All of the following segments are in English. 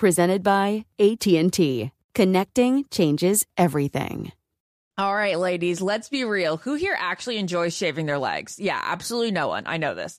Presented by AT&T. Connecting changes everything. All right, ladies, let's be real. Who here actually enjoys shaving their legs? Yeah, absolutely no one. I know this.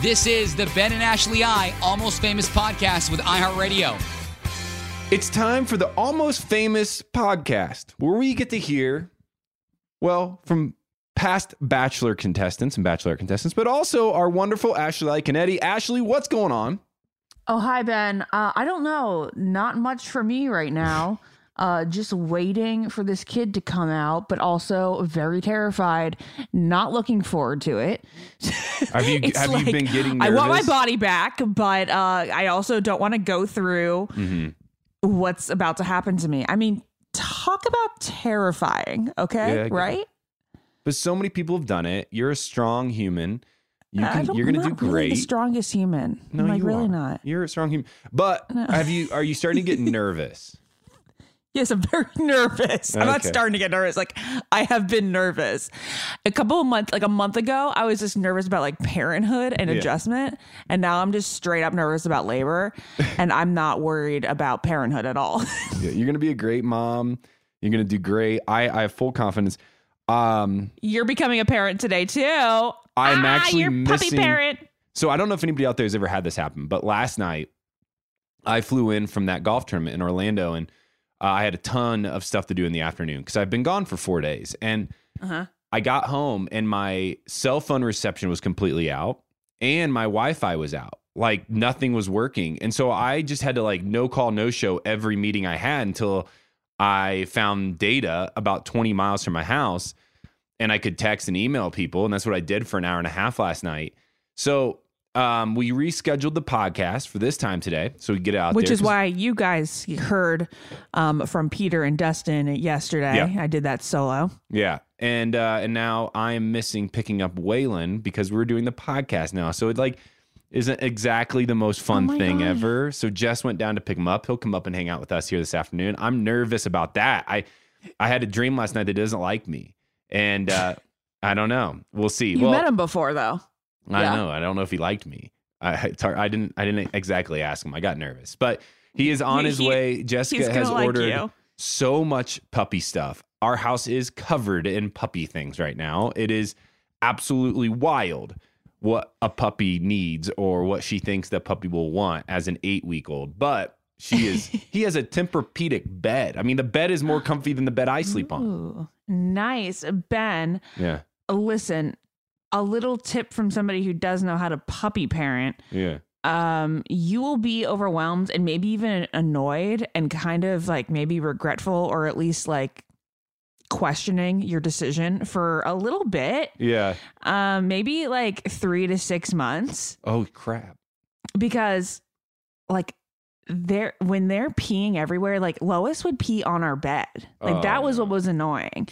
This is the Ben and Ashley I Almost Famous podcast with iHeartRadio. It's time for the Almost Famous podcast, where we get to hear, well, from past Bachelor contestants and Bachelor contestants, but also our wonderful Ashley Iaconetti. Ashley, what's going on? Oh, hi, Ben. Uh, I don't know. Not much for me right now. Uh, just waiting for this kid to come out, but also very terrified, not looking forward to it. Have you have like, you been getting? I want my body back, but uh, I also don't want to go through Mhm. what's about to happen to me. I mean, talk about terrifying, okay? Yeah, I get it. right? But so many people have done it. You're a strong human. You can, you're gonna do not really great. the strongest human. no, I'm like you really are. not. You're a strong human. But have you? Are you starting to get nervous? Yes, I'm very nervous. I'm not starting to get nervous. Like I have been nervous. A couple of months, like a month ago, I was just nervous about like parenthood and Yeah. adjustment, and now I'm just straight up nervous about labor, and I'm not worried about parenthood at all. Yeah, you're gonna be a great mom. You're gonna do great. I I have full confidence. Um, You're becoming a parent today too. I'm ah, actually you're puppy missing- parent. So I don't know if anybody out there has ever had this happen, but last night I flew in from that golf tournament in Orlando and uh, I had a ton of stuff to do in the afternoon because I've been gone for four days. And Uh-huh. I got home and my cell phone reception was completely out and my Wi Fi was out. Like nothing was working. And so I just had to like no call, no show every meeting I had until I found data about 20 miles from my house and I could text and email people. And that's what I did for an hour and a half last night. So um, we rescheduled the podcast for this time today. So we get out Which there. is why you guys heard um, from Peter and Dustin yesterday. Yeah. I did that solo. Yeah. And uh, and now I am missing picking up Waylon because we're doing the podcast now. So it like isn't exactly the most fun Oh thing God. ever. So Jess went down to pick him up. He'll come up and hang out with us here this afternoon. I'm nervous about that. I I had a dream last night that doesn't like me. And uh, I don't know. We'll see. You well, met him before though. I Yeah. know. I don't know if he liked me. I it's hard- I didn't I didn't exactly ask him. I got nervous. But he is on his He- way. Jessica has like ordered you. so much puppy stuff. Our house is covered in puppy things right now. It is absolutely wild what a puppy needs or what she thinks that puppy will want as an 8-week-old. But she is he has a Tempur-Pedic bed. I mean, the bed is more comfy than the bed I sleep on. Nice. Ben, Yeah. listen, a little tip from somebody who does know how to puppy parent. Yeah. Um, you will be overwhelmed and maybe even annoyed and kind of like maybe regretful or at least like questioning your decision for a little bit. Yeah. Um, maybe like three to six months Oh crap. because like they're when they're peeing everywhere like lois would pee on our bed like Oh, that was no. what was annoying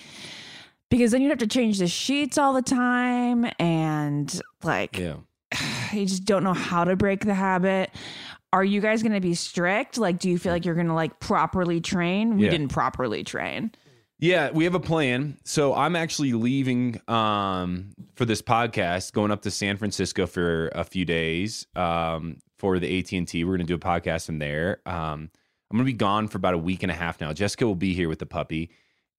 because then you'd have to change the sheets all the time and like Yeah. you just don't know how to break the habit are you guys going to be strict like do you feel like you're going to like properly train we Yeah. didn't properly train Yeah, we have a plan. So I'm actually leaving um, for this podcast, going up to San Francisco for a few days um, for the AT and T. We're going to do a podcast from there. Um, I'm going to be gone for about a week and a half now. Jessica will be here with the puppy,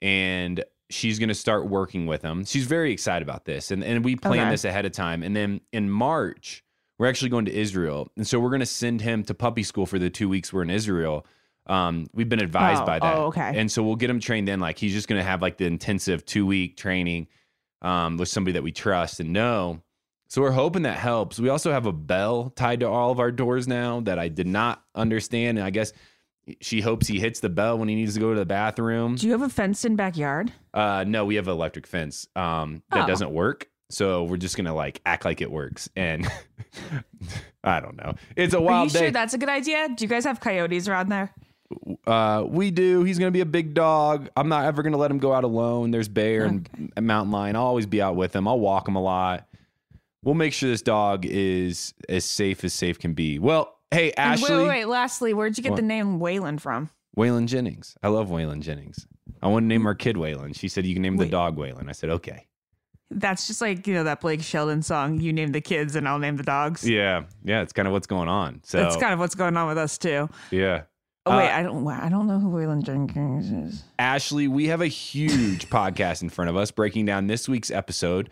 and she's going to start working with him. She's very excited about this, and and we planned Okay. this ahead of time. And then in March, we're actually going to Israel, and so we're going to send him to puppy school for the two weeks we're in Israel. Um, we've been advised Oh, by that. oh, okay. And so we'll get him trained in. Like he's just going to have like the intensive two week training um, with somebody that we trust and know. So we're hoping that helps. We also have a bell tied to all of our doors now that I did not understand. And I guess she hopes he hits the bell when he needs to go to the bathroom. do you have a fenced in backyard Uh, no, we have an electric fence um, that Oh. doesn't work. So we're just gonna like act like it works, and I don't know. It's a wild. are you day. sure that's a good idea do you guys have coyotes around there Uh, we do. He's gonna be a big dog. I'm not ever gonna let him go out alone. There's bear and a mountain lion. I'll always be out with him. I'll walk him a lot. We'll make sure this dog is as safe as safe can be. Well, hey Ashley, wait, wait, wait. Lastly, where'd you get What? the name Waylon from? Waylon Jennings. I love Waylon Jennings. I want to name our kid Waylon. She said you can name the dog Waylon. I said okay. That's just like you know that Blake Shelton song. You name the kids, and I'll name the dogs. Yeah, yeah. It's kind of what's going on. So That's kind of what's going on with us too. yeah. Oh wait, Uh, I don't. I don't know who Waylon Jenkins is. Ashley, we have a huge podcast in front of us breaking down this week's episode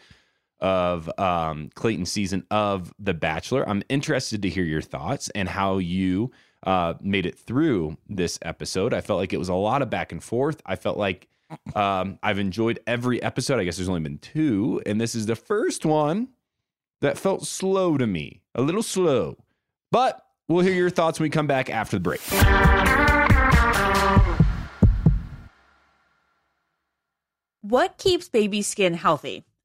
of um, season of The Bachelor. I'm interested to hear your thoughts and how you uh, made it through this episode. I felt like it was a lot of back and forth. I felt like um, I've enjoyed every episode. I guess there's only been two, and this is the first one that felt slow to me, a little slow. But we'll hear your thoughts when we come back after the break. What keeps baby skin healthy?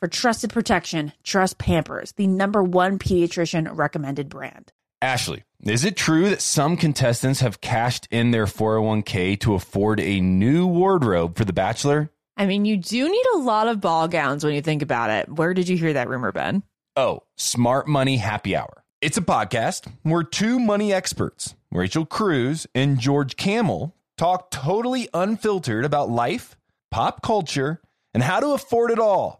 For trusted protection, trust Pampers, the number one pediatrician recommended brand. Ashley, is it true that some contestants have cashed in their 401k to afford a new wardrobe for The Bachelor? I mean, you do need a lot of ball gowns when you think about it. Where did you hear that rumor, Ben? Oh, Smart Money Happy Hour. It's a podcast where two money experts, Rachel Cruz and George Kamel, talk totally unfiltered about life, pop culture, and how to afford it all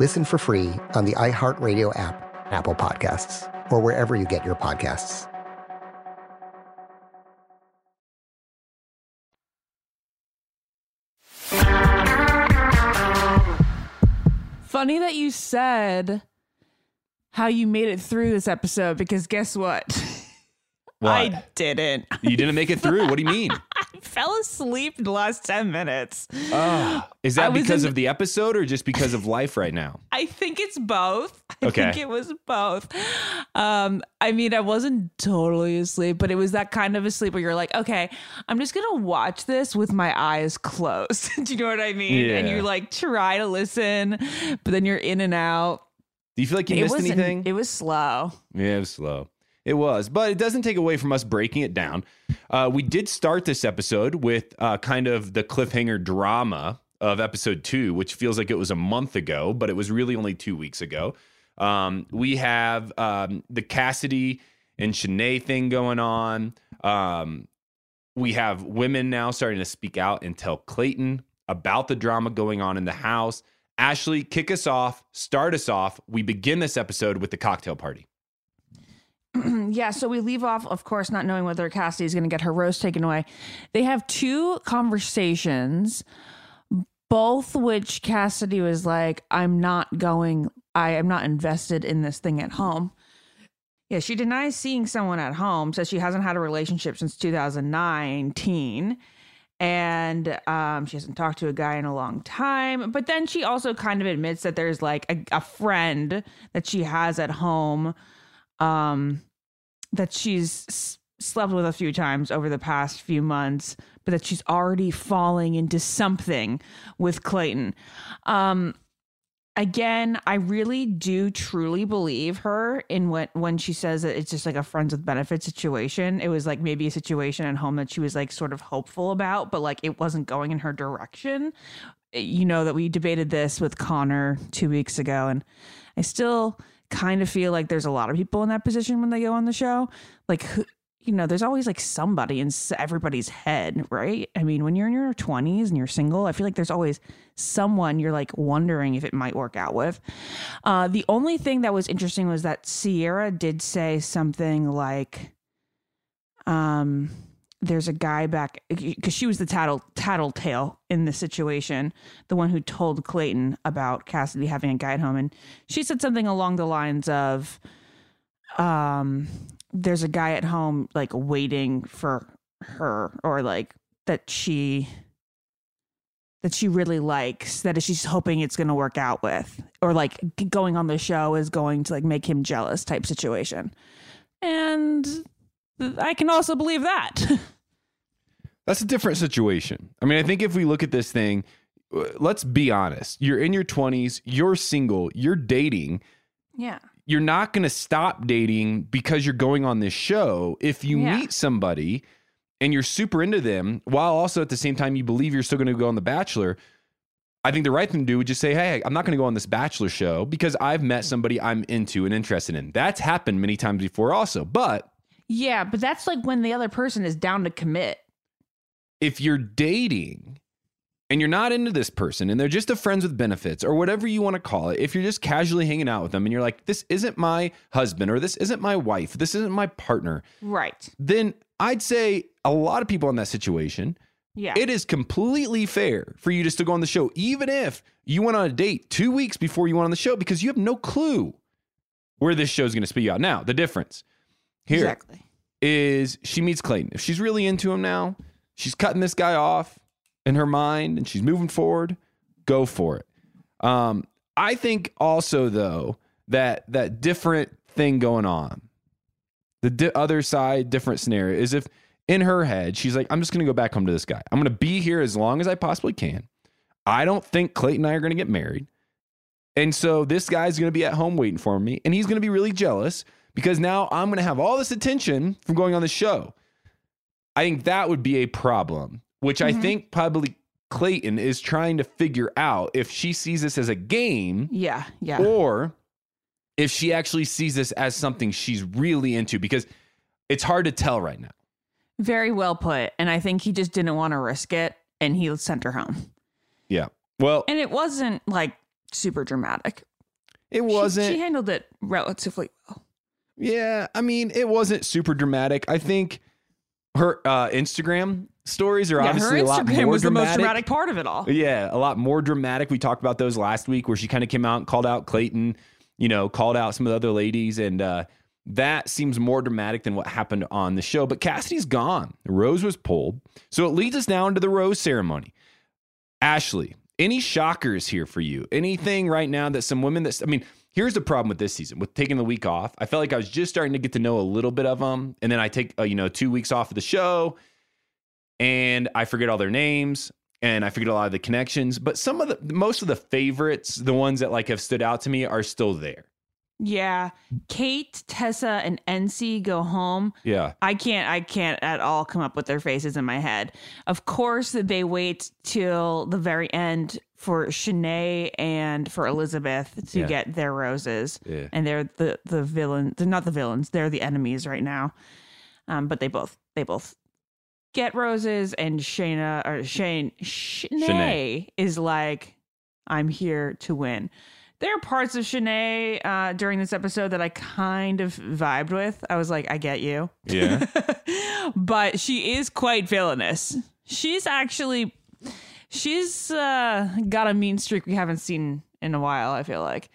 Listen for free on the iHeartRadio app, Apple Podcasts, or wherever you get your podcasts. Funny that you said how you made it through this episode because guess what? What? I didn't. You didn't make it through. What do you mean? Fell asleep the last 10 minutes. Oh, is that because in- of the episode or just because of life right now? I think it's both. I Okay. think it was both. Um, I mean, I wasn't totally asleep, but it was that kind of asleep where you're like, okay, I'm just gonna watch this with my eyes closed. Do you know what I mean? And you like try to listen, but then you're in and out. Do you feel like you it missed anything? It was slow. Yeah, it was slow. It was, but it doesn't take away from us breaking it down. Uh, we did start this episode with uh, kind of the cliffhanger drama of episode two, which feels like it was a month ago, but it was really only two weeks ago. Um, we have um, the Cassidy and Shanae thing going on. Um, we have women now starting to speak out and tell Clayton about the drama going on in the house. Ashley, kick us off, start us off. We begin this episode with the cocktail party. yeah, so we leave off, of course, not knowing whether Cassidy is going to get her rose taken away. They have two conversations, both which Cassidy was like, I'm not going, I am not invested in this thing at home. Yeah, she denies seeing someone at home, says she hasn't had a relationship since 2019. And um, she hasn't talked to a guy in a long time. But then she also kind of admits that there's like a, a friend that she has at home um, that she's s- slept with a few times over the past few months, but that she's already falling into something with Clayton. Um, again, I really do truly believe her in what when she says that it's just like a friends with benefits situation. It was like maybe a situation at home that she was like sort of hopeful about, but like it wasn't going in her direction. You know that we debated this with Connor two weeks ago, and I still kind of feel like there's a lot of people in that position when they go on the show. Like, you know, there's always like somebody in everybody's head, right? I mean, when you're in your 20s and you're single, I feel like there's always someone you're like wondering if it might work out with. Uh, the only thing that was interesting was that Sierra did say something like, um, there's a guy back because she was the tattle tattletale in the situation, the one who told Clayton about Cassidy having a guy at home, and she said something along the lines of, um, there's a guy at home like waiting for her, or like that she that she really likes that she's hoping it's going to work out with. Or like going on the show is going to like make him jealous type situation. And i can also believe that That's a different situation. I mean, I think if we look at this thing, uh, let's be honest. You're in your 20s, you're single, you're dating. yeah You're not going to stop dating because you're going on this show. If you Yeah. meet somebody and you're super into them, while also at the same time you believe you're still going to go on The Bachelor, I think the right thing to do would just say, hey, I'm not going to go on this Bachelor show because I've met somebody I'm into and interested in. That's happened many times before, also. But yeah but that's like when the other person is down to commit. If you're dating and you're not into this person and they're just a friends with benefits or whatever you want to call it, if you're just casually hanging out with them and you're like, this isn't my husband or this isn't my wife, this isn't my partner, right. then I'd say a lot of people in that situation, yeah. it is completely fair for you just to go on the show, even if you went on a date two weeks before you went on the show because you have no clue where this show's going to spit you out. Now, the difference here is exactly she meets Clayton. If she's really into him now, she's cutting this guy off in her mind and she's moving forward, go for it. Um, I think also though that that different thing going on, the di- other side, different scenario is if in her head she's like, I'm just gonna go back home to this guy. I'm gonna be here as long as I possibly can. I don't think Clayton and I are gonna get married. And so this guy's going to be at home waiting for me and he's going to be really jealous because now I'm going to have all this attention from going on the show. I think that would be a problem, which I Mhm. think probably Clayton is trying to figure out if she sees this as a game yeah yeah or if she actually sees this as something she's really into because it's hard to tell right now. very well put and i think he just didn't want to risk it and he sent her home Yeah. Well, and it wasn't like super dramatic it wasn't she handled it relatively well Yeah, I mean, it wasn't super dramatic. I think her uh, Instagram stories are yeah, her obviously a lot Instagram more was the dramatic. most dramatic part of it all. Yeah, a lot more dramatic. We talked about those last week where she kind of came out and called out Clayton you know, called out some of the other ladies, and uh, that seems more dramatic than what happened on the show. But Cassidy's gone. Rose was pulled. So it leads us now into the rose ceremony. Ashley, any shockers here for you? Anything right now that some women that, I mean, here's the problem with this season with taking the week off. I felt like I was just starting to get to know a little bit of them. And then I take, uh, you know, two weeks off of the show and I forget all their names and I forget a lot of the connections. But some of the, most of the favorites, the ones that like have stood out to me are still there. Yeah. Kate, Tessa, and Ency go home. Yeah. I can't I can't at all come up with their faces in my head. Of course they wait till the very end for Shanae and for Elizabeth to Yeah. get their roses. Yeah. And they're the the villain they're not the villains, they're the enemies right now. Um, but they both they both get roses and Shana or Shane Shanae, Shanae. is like, I'm here to win. There are parts of Shanae uh, during this episode that I kind of vibed with. I was like, I get you. Yeah. but she is quite villainous. She's actually she's uh, got a mean streak we haven't seen in a while, I feel like.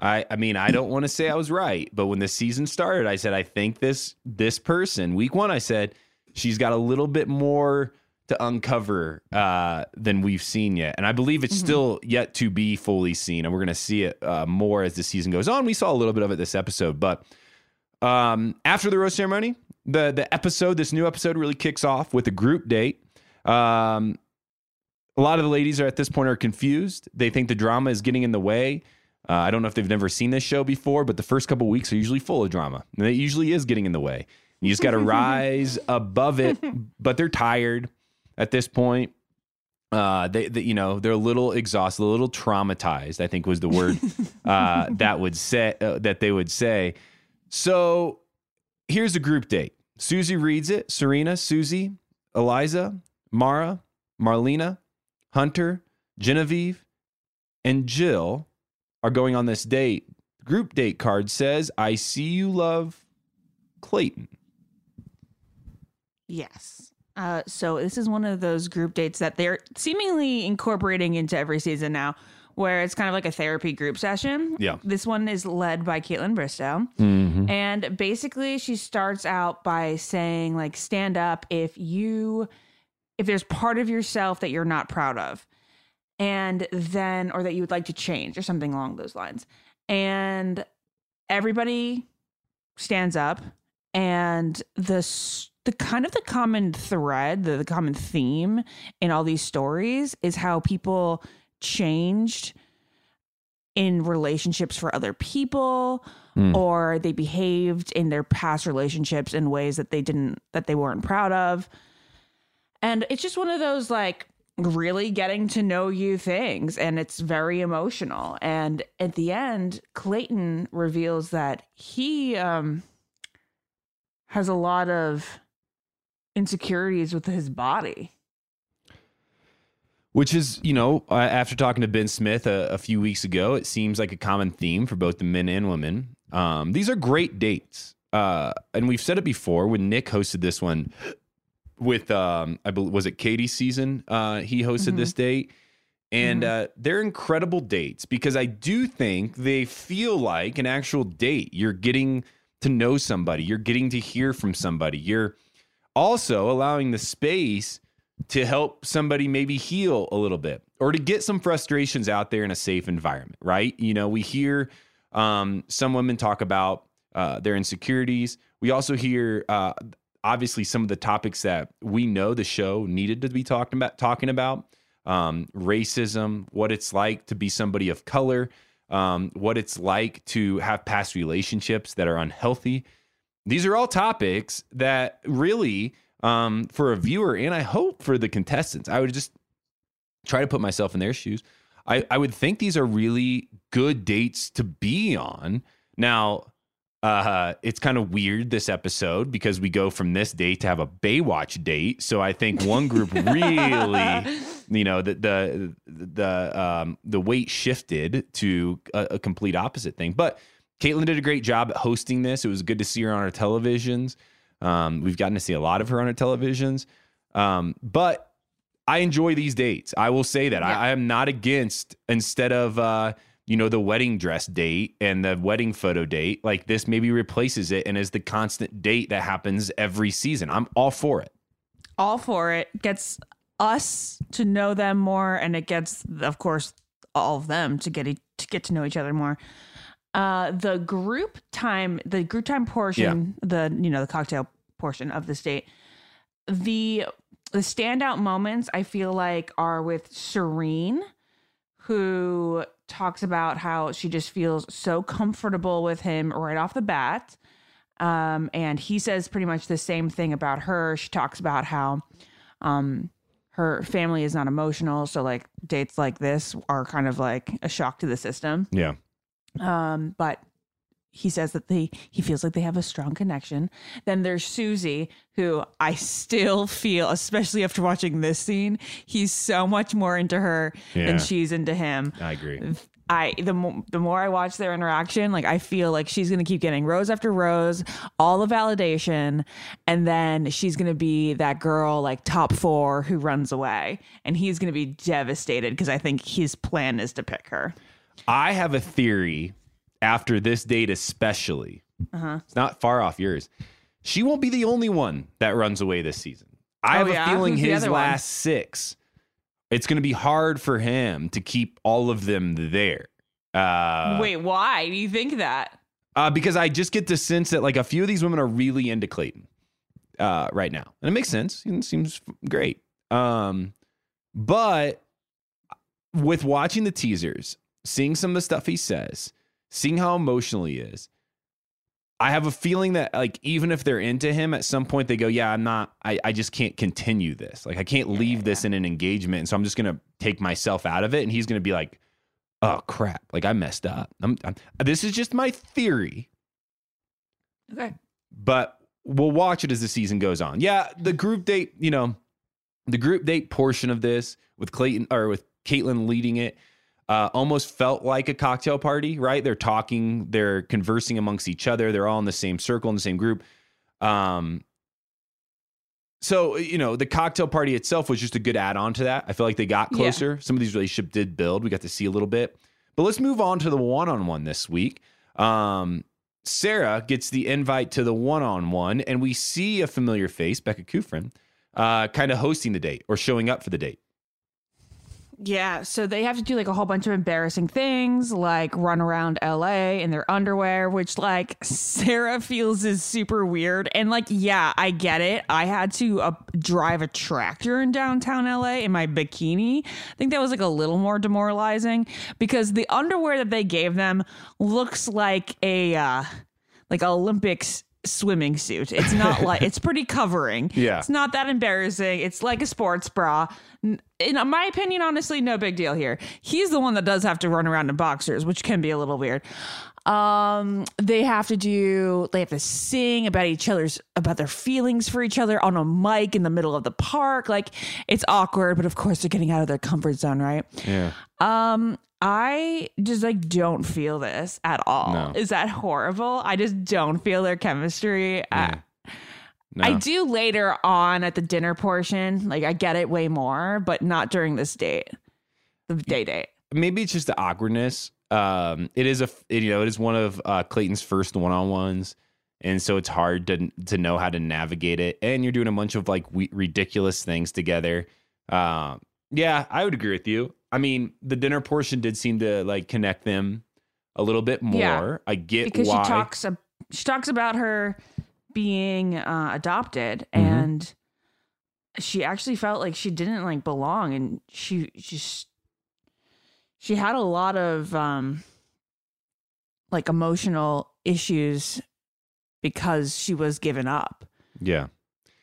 I, I mean, I don't want to say I was right, but when the season started, I said I think this this person week one. I said she's got a little bit more to uncover uh, than we've seen yet, and I believe it's Mm-hmm. still yet to be fully seen, and we're going to see it uh, more as the season goes on. We saw a little bit of it this episode, but um, after the rose ceremony, the the episode, this new episode, really kicks off with a group date. Um, a lot of the ladies are at this point are confused. They think the drama is getting in the way. Uh, I don't know if they've never seen this show before, but the first couple weeks are usually full of drama, and it usually is getting in the way. You just got to rise above it, but they're tired at this point. Uh, they, they, you know, they're a little exhausted, a little traumatized. I think was the word uh, that would say uh, that they would say. So here's a group date. Susie reads it. Serena, Susie, Eliza, Mara, Marlena, Hunter, Genevieve, and Jill are going on this date. Group date card says, I see you love Clayton. Yes. Uh, so this is one of those group dates that they're seemingly incorporating into every season now, where it's kind of like a therapy group session. Yeah. This one is led by Kaitlyn Bristowe. Mhm. And basically, she starts out by saying, like, stand up if you, if there's part of yourself that you're not proud of. And then, or that you would like to change or something along those lines. And everybody stands up and the the kind of the common thread the, the common theme in all these stories is how people changed in relationships for other people Hmm. or they behaved in their past relationships in ways that they didn't that they weren't proud of and it's just one of those like really getting to know you things and it's very emotional and at the end clayton reveals that he um has a lot of insecurities with his body Which is, you know, after talking to Ben Smith a, a few weeks ago, it seems like a common theme for both the men and women. Um, these are great dates. Uh, and we've said it before when Nick hosted this one with, um, I believe, was it Katie's season? Uh, he hosted this date. And uh, they're incredible dates because I do think they feel like an actual date. You're getting to know somebody, you're getting to hear from somebody, you're also allowing the space to help somebody maybe heal a little bit or to get some frustrations out there in a safe environment, right? You know, we hear um, some women talk about uh, their insecurities. We also hear, uh, obviously, some of the topics that we know the show needed to be talking about. Talking about um, racism, what it's like to be somebody of color, um, what it's like to have past relationships that are unhealthy. These are all topics that really, um, for a viewer, and I hope for the contestants, I would just try to put myself in their shoes. I, I would think these are really good dates to be on. Now, uh, it's kind of weird this episode because we go from this date to have a Baywatch date. So I think one group really, you know, the the the um, the weight shifted to a, a complete opposite thing. But Kaitlyn did a great job at hosting this. It was good to see her on our televisions. Um, we've gotten to see a lot of her on our televisions. Um, but I enjoy these dates. I will say that I, I am not against instead of uh, you know, the wedding dress date and the wedding photo date. Like this maybe replaces it and is the constant date that happens every season. I'm all for it. all for it. Gets us to know them more, and it gets, of course, all of them to get e- to get to know each other more. Uh, the group time, the group time portion, the you know the cocktail portion of this date, the the standout moments I feel like are with Serene, who talks about how she just feels so comfortable with him right off the bat. Um, and he says pretty much the same thing about her. She talks about how um, her family is not emotional. So, like, dates like this are kind of like a shock to the system. Yeah. Um, but he says that they he feels like they have a strong connection. Then there's Susie, who I still feel, especially after watching this scene, he's so much more into her Yeah. than she's into him. I agree. I the mo- the more I watch their interaction, like I feel like she's gonna keep getting rose after rose, all the validation, and then she's gonna be that girl like top four who runs away, and he's gonna be devastated because I think his plan is to pick her. I have a theory after this date, especially. Uh huh. It's not far off yours. She won't be the only one that runs away this season. I Oh, have yeah? a feeling Who's his other one? last six, it's going to be hard for him to keep all of them there. Uh, Wait, why do you think that? uh, because I just get the sense that like a few of these women are really into Clayton uh, right now, and it makes sense. It seems great. Um, but with watching the teasers, seeing some of the stuff he says, seeing how emotional he is, I have a feeling that like even if they're into him, at some point they go, "Yeah, I'm not. I, I just can't continue this. Like I can't leave this in an engagement, and so I'm just gonna take myself out of it." And he's gonna be like, "Oh crap! Like I messed up. I'm, I'm this is just my theory." Okay. but we'll watch it as the season goes on. Yeah, the group date, you know, the group date portion of this with Clayton or with Kaitlyn leading it uh, almost felt like a cocktail party, right? They're talking, they're conversing amongst each other, they're all in the same circle in the same group. Um, so you know, the cocktail party itself was just a good add-on to that. I feel like they got Yeah. closer. Some of these relationships did build. We got to see a little bit. But let's move on to the one-on-one this week. Um, Sarah gets the invite to the one-on-one, and we see a familiar face, Becca Kufrin, uh, kind of hosting the date or showing up for the date. Yeah, so they have to do like a whole bunch of embarrassing things, like run around LA in their underwear, which like Sarah feels is super weird. And like, yeah, I get it. I had to uh, drive a tractor in downtown LA in my bikini. I think that was like a little more demoralizing because the underwear that they gave them looks like a uh like Olympics swimming suit. It's not like it's pretty covering. Yeah. It's not that embarrassing. It's like a sports bra. In my opinion, honestly, no big deal here. He's the one that does have to run around in boxers, which can be a little weird. Um, they have to do, they have to sing about each other's, about their feelings for each other on a mic in the middle of the park. Like it's awkward, but of course they're getting out of their comfort zone, right? Yeah. Um, I just like don't feel this at all. No. Is that horrible? I just don't feel their chemistry. I- No. I do later on at the dinner portion. Like I get it way more, but not during this date. The day date. maybe it's just the awkwardness. Um, it is a it, you know it is one of uh, Clayton's first one on ones, and so it's hard to to know how to navigate it. And you're doing a bunch of like we, ridiculous things together. Um, yeah, I would agree with you. I mean, the dinner portion did seem to like connect them a little bit more. Yeah, I get because why. she talks she talks about her being uh, adopted Mhm. and she actually felt like she didn't like belong and she just she had a lot of um like emotional issues because she was given up yeah,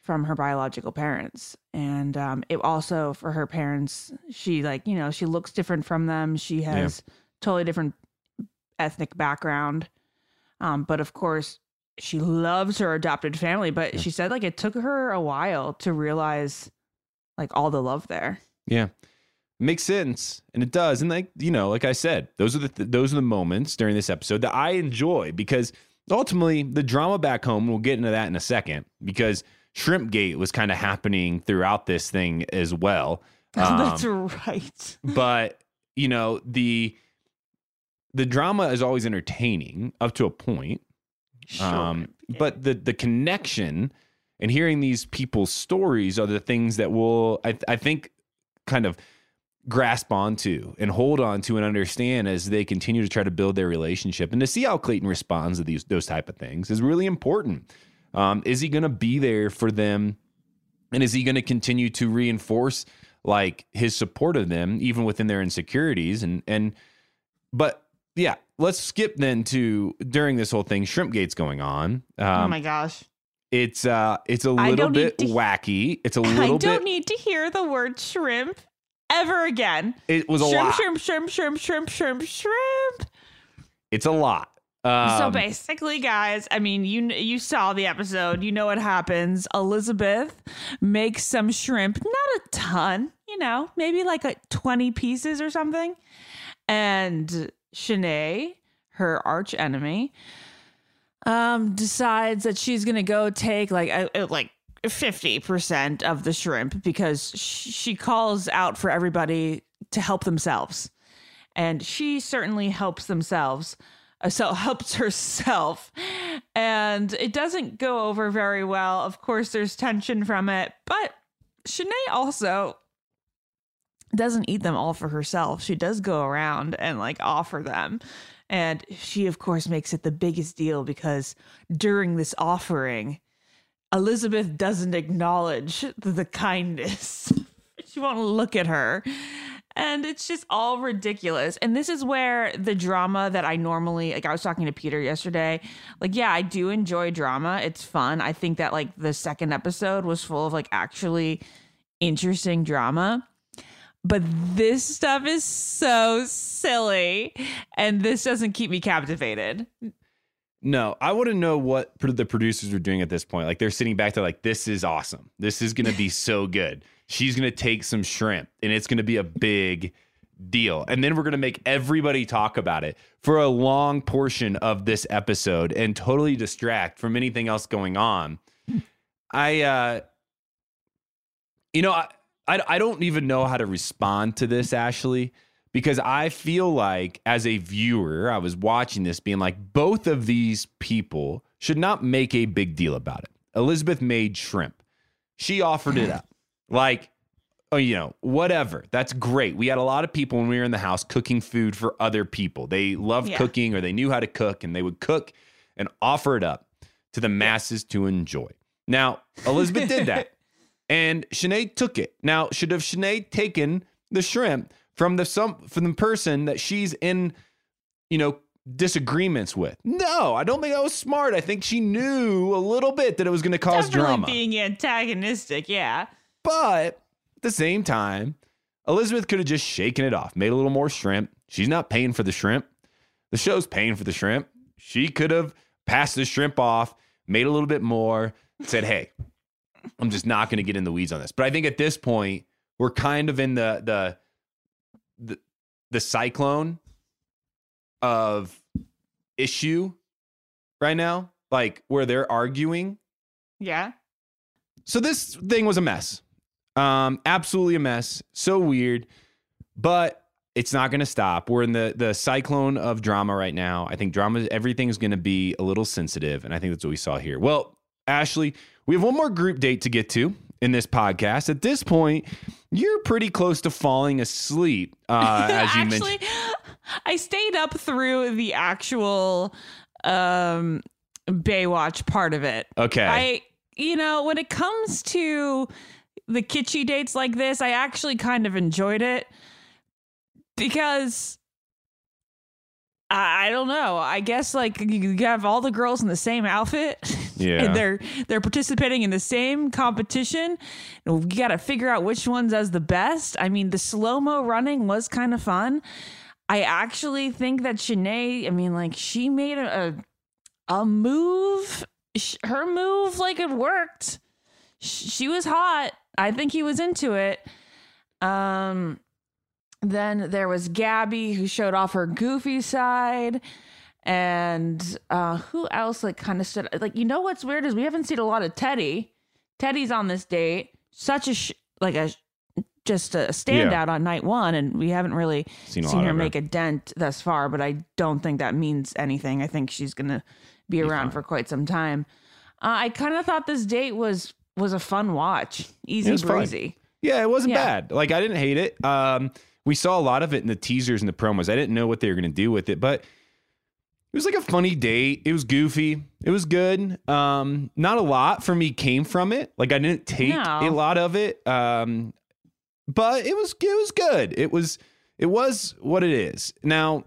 from her biological parents and um it also for her parents she like you know she looks different from them she has totally different ethnic background um but of course she loves her adopted family but she said like it took her a while to realize like all the love there Yeah. Makes sense. And it does. And like, you know, like I said, those are the th- those are the moments during this episode that I enjoy because ultimately the drama back home, we'll get into that in a second, because Shrimp Gate was kind of happening throughout this thing as well. that's Um, right but you know, the the drama is always entertaining up to a point. Um, but the the connection and hearing these people's stories are the things that will I, I think kind of grasp onto and hold on to and understand as they continue to try to build their relationship and to see how Clayton responds to these those type of things is really important. Um, is he going to be there for them, and is he going to continue to reinforce like his support of them even within their insecurities and and but yeah, let's skip then to during this whole thing, Shrimp Gate's going on. Um, oh my gosh. It's uh it's a little bit to- wacky. It's a little I don't bit need to hear the word shrimp ever again. It was a shrimp, lot. shrimp, shrimp, shrimp, shrimp, shrimp, shrimp. it's a lot. Um, so basically, guys, I mean, you you saw the episode. You know what happens. Elizabeth makes some shrimp, not a ton, you know, maybe like a twenty pieces or something. And Shanae, her arch enemy, um, decides that she's gonna go take like a, like fifty percent of the shrimp because she calls out for everybody to help themselves, and she certainly helps themselves. Uh, so helps herself, and it doesn't go over very well. Of course, there's tension from it, but Shanae also doesn't eat them all for herself. She does go around and like offer them. And she, of course, makes it the biggest deal because during this offering, Elizabeth doesn't acknowledge the kindness. she won't look at her. And it's just all ridiculous. And this is where the drama that I normally like I was talking to Peter yesterday. Like, yeah, I do enjoy drama. It's fun. I think that like the second episode was full of like actually interesting drama. But this stuff is so silly. And this doesn't keep me captivated. No, I want to know what the producers are doing at this point. Like they're sitting back, they're like, "This is awesome. This is going to be so good. She's going to take some shrimp, and it's going to be a big deal. And then we're going to make everybody talk about it for a long portion of this episode and totally distract from anything else going on." I, uh, you know, I, I, I don't even know how to respond to this, Ashley, because I feel like as a viewer, I was watching this being like, both of these people should not make a big deal about it. Elizabeth made shrimp, she offered it up. Like, oh, you know, whatever. That's great. We had a lot of people when we were in the house cooking food for other people. They loved Yeah. cooking or they knew how to cook and they would cook and offer it up to the masses to enjoy. Now, Elizabeth did that. And Shanae took it. Now, should have Shanae taken the shrimp from the some from the person that she's in, you know, disagreements with? No, I don't think that was smart. I think she knew a little bit that it was going to cause Definitely drama. being antagonistic, yeah. But at the same time, Elizabeth could have just shaken it off, made a little more shrimp. She's not paying for the shrimp. The show's paying for the shrimp. She could have passed the shrimp off, made a little bit more, said, "Hey, I'm just not going to get in the weeds on this." But I think at this point, we're kind of in the the the, the cyclone of issue right now, like where they're arguing Yeah. so this thing was a mess. Um, absolutely a mess. So weird, but it's not going to stop. We're in the the cyclone of drama right now. I think drama, everything's going to be a little sensitive, and I think that's what we saw here. Well, Ashley, we have one more group date to get to in this podcast. At this point, you're pretty close to falling asleep, uh, as you Actually, mentioned. I stayed up through the actual um Baywatch part of it. Okay. I you know, when it comes to the kitschy dates like this, I actually kind of enjoyed it because I, I don't know. I guess like you have all the girls in the same outfit. Yeah. and they're they're participating in the same competition. You got to figure out which one's as the best. I mean, the slow mo running was kind of fun. I actually think that Shanae. I mean, like she made a a, a move. Her move, like it worked. She was hot. I think he was into it. Um, then there was Gabby who showed off her goofy side. And uh who else like kind of stood like you know what's weird is we haven't seen a lot of Teddy. Teddy's on this date. Such a sh- like a just a standout on night one, and we haven't really Seen seen, her make a dent thus far. But I don't think that means anything. I think she's gonna be around for quite some time. Uh, I kind of thought this date was was a fun watch, easy It was fun. breezy. Yeah, it wasn't Yeah. bad. Like I didn't hate it. Um, we saw a lot of it in the teasers and the promos. I didn't know what they were going to do with it, but it was like a funny date. It was goofy. It was good. Um, not a lot for me came from it. Like I didn't take No. a lot of it. Um, but it was it was good. It was it was what it is. Now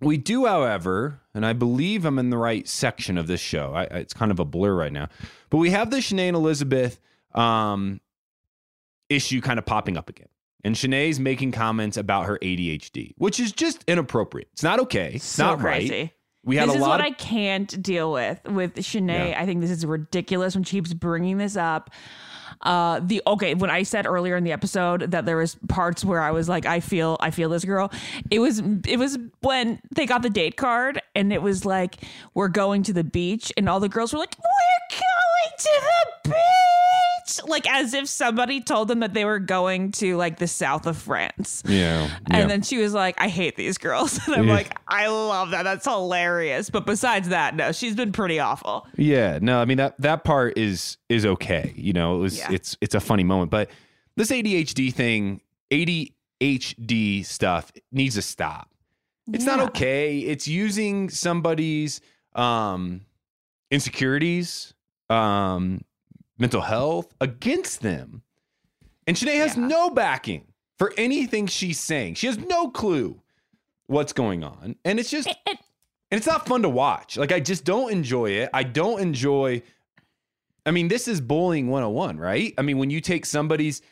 we do, however, and I believe I'm in the right section of this show. I, it's kind of a blur right now, but we have the Shanae and Elizabeth um, issue kind of popping up again. And Shanae's making comments about her ADHD, which is just inappropriate. It's not okay. It's So not crazy. right. We had this a is lot what of I can't deal with with Shanae. Yeah. I think this is ridiculous when she keeps bringing this up. Uh, the okay when I said earlier in the episode that there was parts where I was like, I feel, I feel this girl. It was, it was when they got the date card and it was like, we're going to the beach, and all the girls were like, we're to the beach, like as if somebody told them that they were going to like the south of France. yeah. And yeah. then she was like, I hate these girls. And I'm Yeah. like, I love that. That's hilarious. But besides that, no, she's been pretty awful. Yeah, no, I mean that that part is is okay. You know, it was Yeah. it's it's a funny moment, but this ADHD thing, ADHD stuff needs to stop. It's not okay. It's using somebody's um insecurities, um mental health against them. And Shanae has no backing for anything she's saying. She has no clue what's going on. And it's just and it's not fun to watch. Like I just don't enjoy it. I don't enjoy I mean, this is bullying 101, right? I mean, when you take somebody's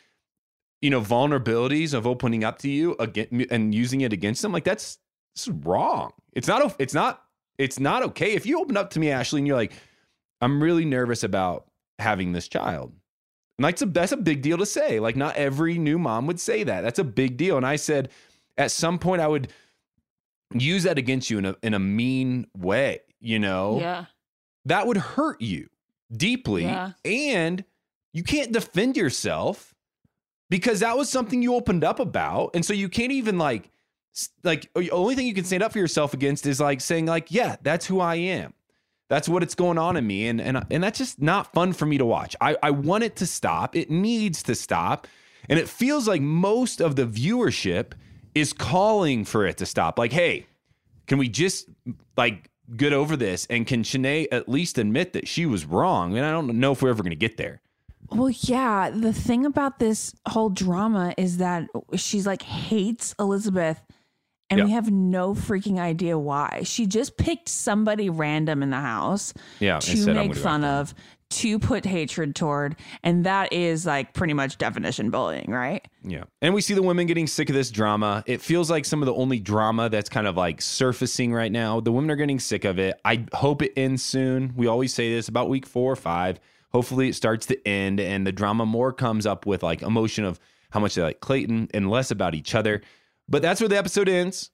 you know, vulnerabilities of opening up to you again and using it against them, like that's this is wrong. It's not it's not it's not okay. If you open up to me, Ashley, and you're like, I'm really nervous about having this child. And like, that's a, that's a big deal to say. Like, not every new mom would say that. That's a big deal. And I said, at some point, I would use that against you in a in a mean way. You know, Yeah. that would hurt you deeply, Yeah. and you can't defend yourself because that was something you opened up about, and so you can't even like like the only thing you can stand up for yourself against is like saying like, yeah, that's who I am. That's what it's going on in me, and and and that's just not fun for me to watch. I I want it to stop. It needs to stop, and it feels like most of the viewership is calling for it to stop. Like, hey, can we just like get over this? And can Shanae at least admit that she was wrong? And I don't know if we're ever going to get there. Well, yeah. The thing about this whole drama is that she's like hates Elizabeth, and we have no freaking idea why. She just picked somebody random in the house Yeah, to said, make fun of, to put hatred toward. And that is like pretty much definition bullying, right? Yeah. And we see the women getting sick of this drama. It feels like some of the only drama that's kind of like surfacing right now. The women are getting sick of it. I hope it ends soon. We always say this about week four or five. Hopefully it starts to end and the drama more comes up with like emotion of how much they like Clayton and less about each other. But that's where the episode ends.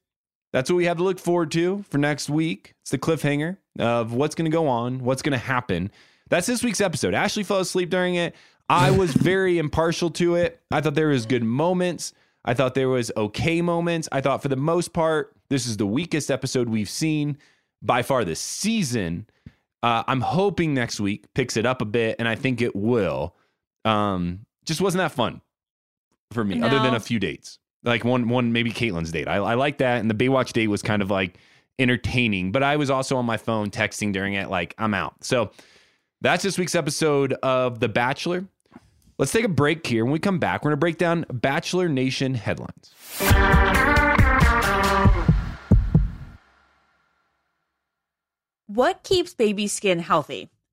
That's what we have to look forward to for next week. It's the cliffhanger of what's going to go on, what's going to happen. That's this week's episode. Ashley fell asleep during it. I was very impartial to it. I thought there was good moments. I thought there was okay moments. I thought for the most part, this is the weakest episode we've seen by far this season. Uh, I'm hoping next week picks it up a bit, and I think it will. Um, just wasn't that fun for me, other than a few dates. Like one, one maybe Kaitlyn's date. I, I like that, and the Baywatch date was kind of like entertaining. But I was also on my phone texting during it, like I'm out. So that's this week's episode of The Bachelor. Let's take a break here. When we come back, we're to break down Bachelor Nation headlines. What keeps baby skin healthy?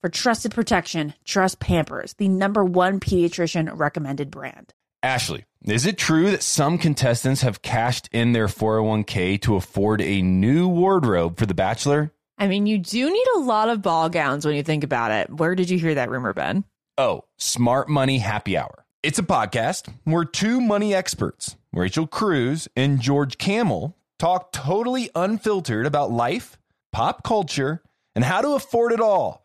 For trusted protection, trust Pampers, the number one pediatrician recommended brand. Ashley, is it true that some contestants have cashed in their 401k to afford a new wardrobe for The Bachelor? I mean, you do need a lot of ball gowns when you think about it. Where did you hear that rumor, Ben? Oh, Smart Money Happy Hour. It's a podcast where two money experts, Rachel Cruz and George Kamel, talk totally unfiltered about life, pop culture, and how to afford it all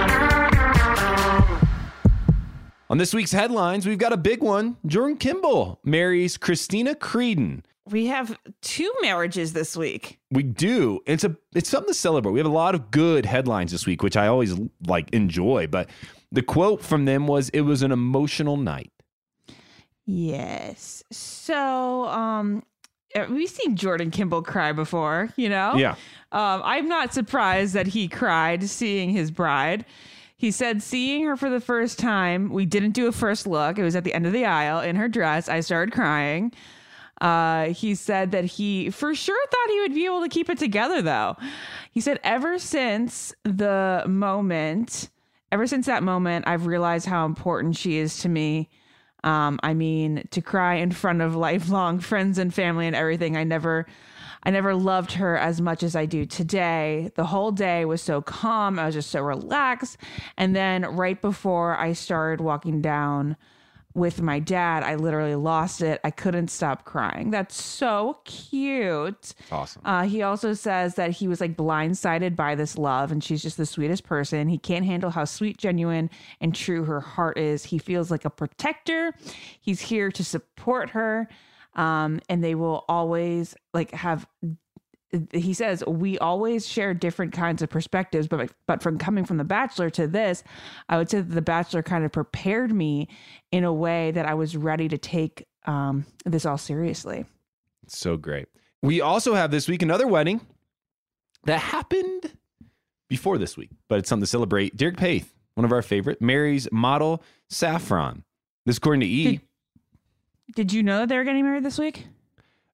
On this week's headlines, we've got a big one. Jordan Kimball marries Christina Creedon. We have two marriages this week. We do. It's a it's something to celebrate. We have a lot of good headlines this week, which I always like enjoy. But the quote from them was, "It was an emotional night." Yes. So, um, we've seen Jordan Kimball cry before, you know? Yeah. Um, I'm not surprised that he cried seeing his bride. He said, seeing her for the first time, we didn't do a first look. It was at the end of the aisle in her dress. I started crying. Uh, he said that he for sure thought he would be able to keep it together, though. He said, ever since the moment, ever since that moment, I've realized how important she is to me. Um, I mean, to cry in front of lifelong friends and family and everything. I never, I never loved her as much as I do today. The whole day was so calm. I was just so relaxed. And then right before I started walking down with my dad, I literally lost it. I couldn't stop crying. That's so cute. Awesome. Uh, he also says that he was like blindsided by this love, and she's just the sweetest person. He can't handle how sweet, genuine, and true her heart is. He feels like a protector. He's here to support her, um, and they will always like have. He says we always share different kinds of perspectives, but but from coming from The Bachelor to this, I would say that The Bachelor kind of prepared me in a way that I was ready to take um, this all seriously. So great. We also have this week another wedding that happened before this week, but it's something to celebrate. Derek Peth, one of our favorite, marries model Saffron. This according to E. Did, did you know that they were getting married this week?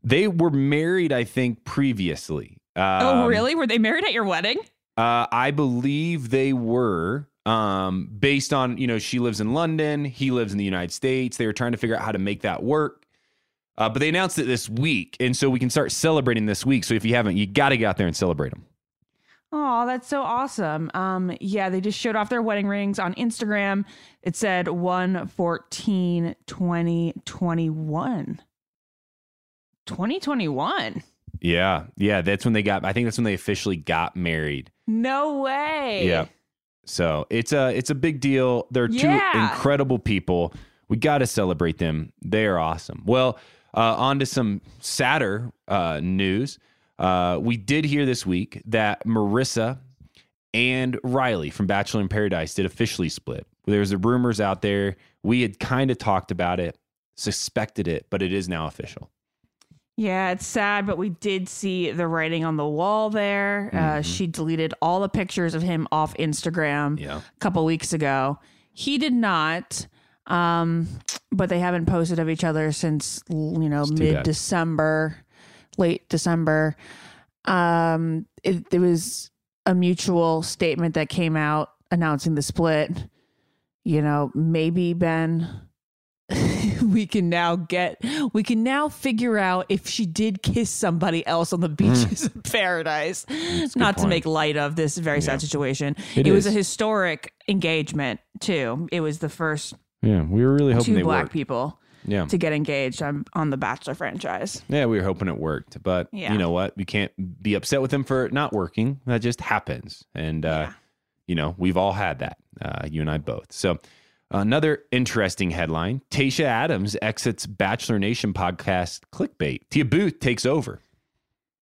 They were married, I think, previously. oh, Um, really? Were they married at your wedding? Uh, I believe they were. Um, based on you know, she lives in London, he lives in the United States. They were trying to figure out how to make that work. Uh, but they announced it this week, and so we can start celebrating this week. So if you haven't, you got to get out there and celebrate them. Oh, that's so awesome. Um, yeah, they just showed off their wedding rings on Instagram. It said 1 14 2021. 2021. Yeah, yeah, that's when they got. I think that's when they officially got married. No way. Yeah. So it's a it's a big deal. They're two Yeah. incredible people. We got to celebrate them. They are awesome. Well, uh, on to some sadder uh, news. Uh, we did hear this week that Maurissa and Riley from Bachelor in Paradise did officially split. There's the rumors out there. We had kind of talked about it, suspected it, but it is now official. Yeah, it's sad, but we did see the writing on the wall there. Uh, she deleted all the pictures of him off Instagram Yeah. a couple weeks ago. He did not, um, but they haven't posted of each other since you know It's too bad. mid December, late December. Um, it, it was a mutual statement that came out announcing the split. You know, maybe Ben we can now get we can now figure out if she did kiss somebody else on the beaches of paradise not to point. make light of this very sad situation It it, was is. a historic engagement too it was the first Yeah, we were really hoping two they black people Yeah. to get engaged on, on the bachelor franchise Yeah, we were hoping it worked, but Yeah. you know what? We can't be upset with them for it not working. That just happens, and uh, you know we've all had that. Uh, you and I both. So another interesting headline: Tayshia Adams exits Bachelor Nation podcast clickbait. Tia Booth takes over.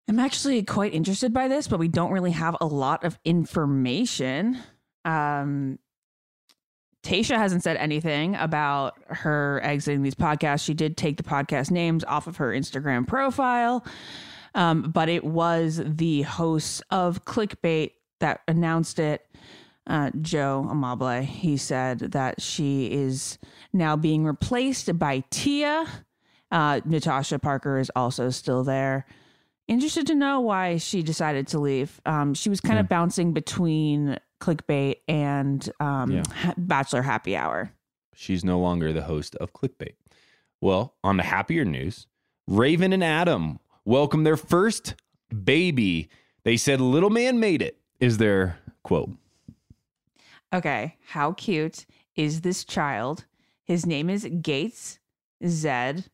I'm actually quite interested by this, but we don't really have a lot of information. Um, Tayshia hasn't said anything about her exiting these podcasts. She did take the podcast names off of her Instagram profile, um, but it was the hosts of Clickbait that announced it. Uh, Joe Amabile. He said that she is now being replaced by Tia. Uh, Natasha Parker is also still there. Interested to know why she decided to leave. Um, she was kind of bouncing between clickbait and um, Yeah. ha- Bachelor Happy Hour. She's no longer the host of Clickbait. Well, on the happier news, Raven and Adam welcome their first baby. They said, "Little man made it." Is their quote? Okay, how cute is this child? His name is Gates Zed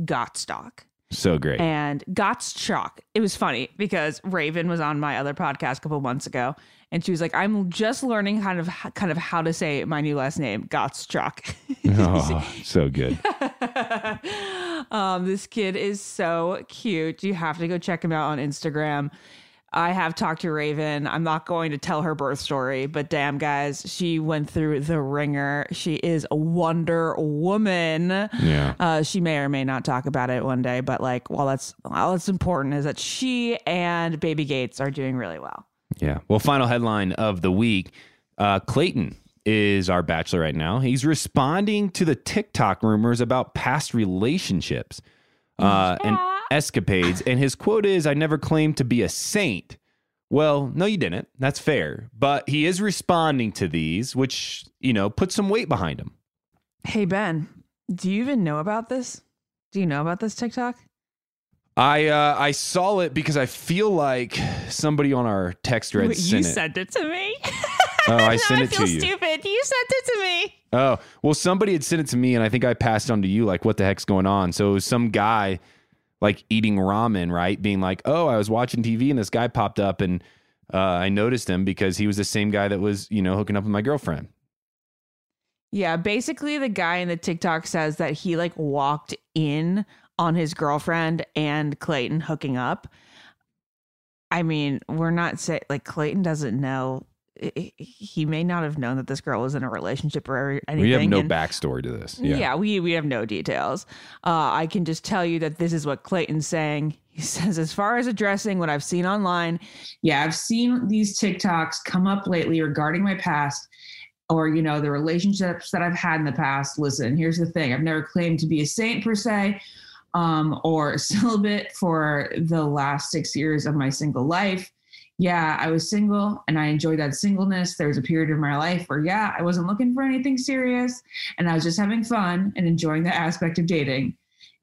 Gottschalk. So great. and Gottschalk. It was funny because Raven was on my other podcast a couple months ago, and she was like, "I'm just learning kind of kind of how to say my new last name, Gottschalk." oh, so good. um, this kid is so cute. You have to go check him out on Instagram. I have talked to Raven. I'm not going to tell her birth story, but damn, guys, she went through the ringer. She is a Wonder Woman. Yeah. Uh, she may or may not talk about it one day, but like, well, that's all that's important is that she and Baby Gates are doing really well. Yeah. Well, final headline of the week uh, Clayton is our bachelor right now. He's responding to the TikTok rumors about past relationships uh, and escapades. And his quote is I never claimed to be a saint. Well, no, you didn't. That's fair. But he is responding to these, which, you know, put some weight behind him. Hey Ben, do you even know about this? Do you know about this TikTok? I uh, I saw it because I feel like somebody on our text thread Wait, sent you it. sent it to me. Oh, I sent it feel to you. Stupid. You sent it to me. Oh, well, somebody had sent it to me, and I think I passed on to you. Like, what the heck's going on? So, it was some guy like eating ramen, right? Being like, oh, I was watching TV, and this guy popped up, and uh, I noticed him because he was the same guy that was, you know, hooking up with my girlfriend. Yeah, basically the guy in the TikTok says that he like walked in on his girlfriend and Clayton hooking up. I mean, we're not saying like Clayton doesn't know. He may not have known that this girl was in a relationship or anything. we have no and- backstory to this. Yeah. Yeah. we we have no details. Uh, I can just tell you that this is what Clayton's saying. He says, as far as addressing what I've seen online, yeah, I've seen these TikToks come up lately regarding my past or you know the relationships that I've had in the past. Listen, here's the thing: I've never claimed to be a saint per se, um, or a celibate for the last six years of my single life. Yeah, I was single and I enjoyed that singleness. There was a period of my life where, yeah, I wasn't looking for anything serious and I was just having fun and enjoying the aspect of dating.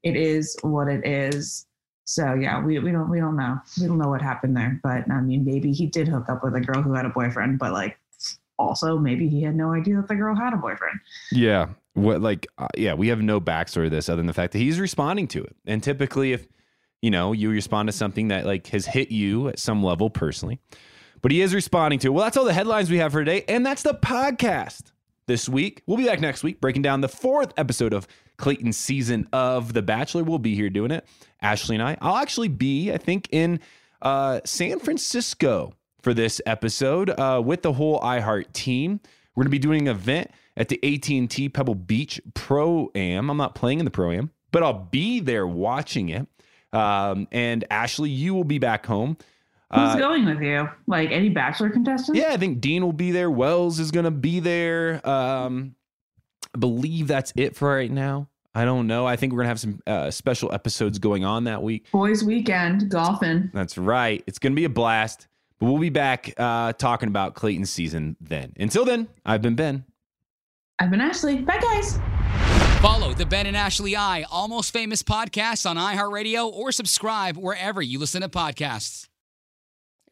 It is what it is. So yeah, we, we don't we don't know. We don't know what happened there. But I mean maybe he did hook up with a girl who had a boyfriend, but like also maybe he had no idea that the girl had a boyfriend. Yeah. What like uh, yeah, we have no backstory to this other than the fact that he's responding to it. And typically if you know, you respond to something that like has hit you at some level personally. But he is responding to it. Well, that's all the headlines we have for today, and that's the podcast this week. We'll be back next week breaking down the fourth episode of Clayton's season of The Bachelor. We'll be here doing it. Ashley and I. I'll actually be, I think, in uh, San Francisco for this episode uh, with the whole iHeart team. We're going to be doing an event at the AT&T Pebble Beach Pro Am. I'm not playing in the Pro Am, but I'll be there watching it. Um, and Ashley, you will be back home. Who's Uh, going with you? Like any bachelor contestants? yeah, I think Dean will be there. Wells is going to be there. Um, I believe that's it for right now. I don't know. I think we're going to have some uh, special episodes going on that week. Boys weekend, golfing. That's right. It's going to be a blast. But we'll be back uh, talking about Clayton's season then. Until then, I've been Ben. I've been Ashley. Bye guys. Follow the Ben and Ashley I Almost Famous podcast on iHeartRadio or subscribe wherever you listen to podcasts.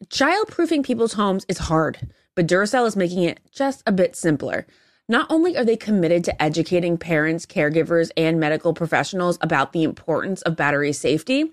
Childproofing people's homes is hard, but Duracell is making it just a bit simpler. Not only are they committed to educating parents, caregivers, and medical professionals about the importance of battery safety,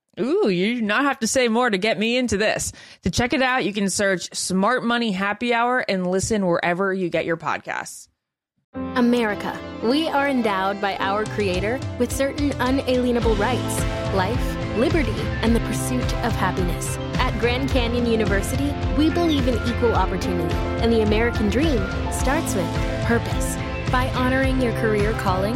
Ooh, you do not have to say more to get me into this. To check it out, you can search Smart Money Happy Hour and listen wherever you get your podcasts. America. We are endowed by our Creator with certain unalienable rights life, liberty, and the pursuit of happiness. At Grand Canyon University, we believe in equal opportunity, and the American dream starts with purpose. By honoring your career calling,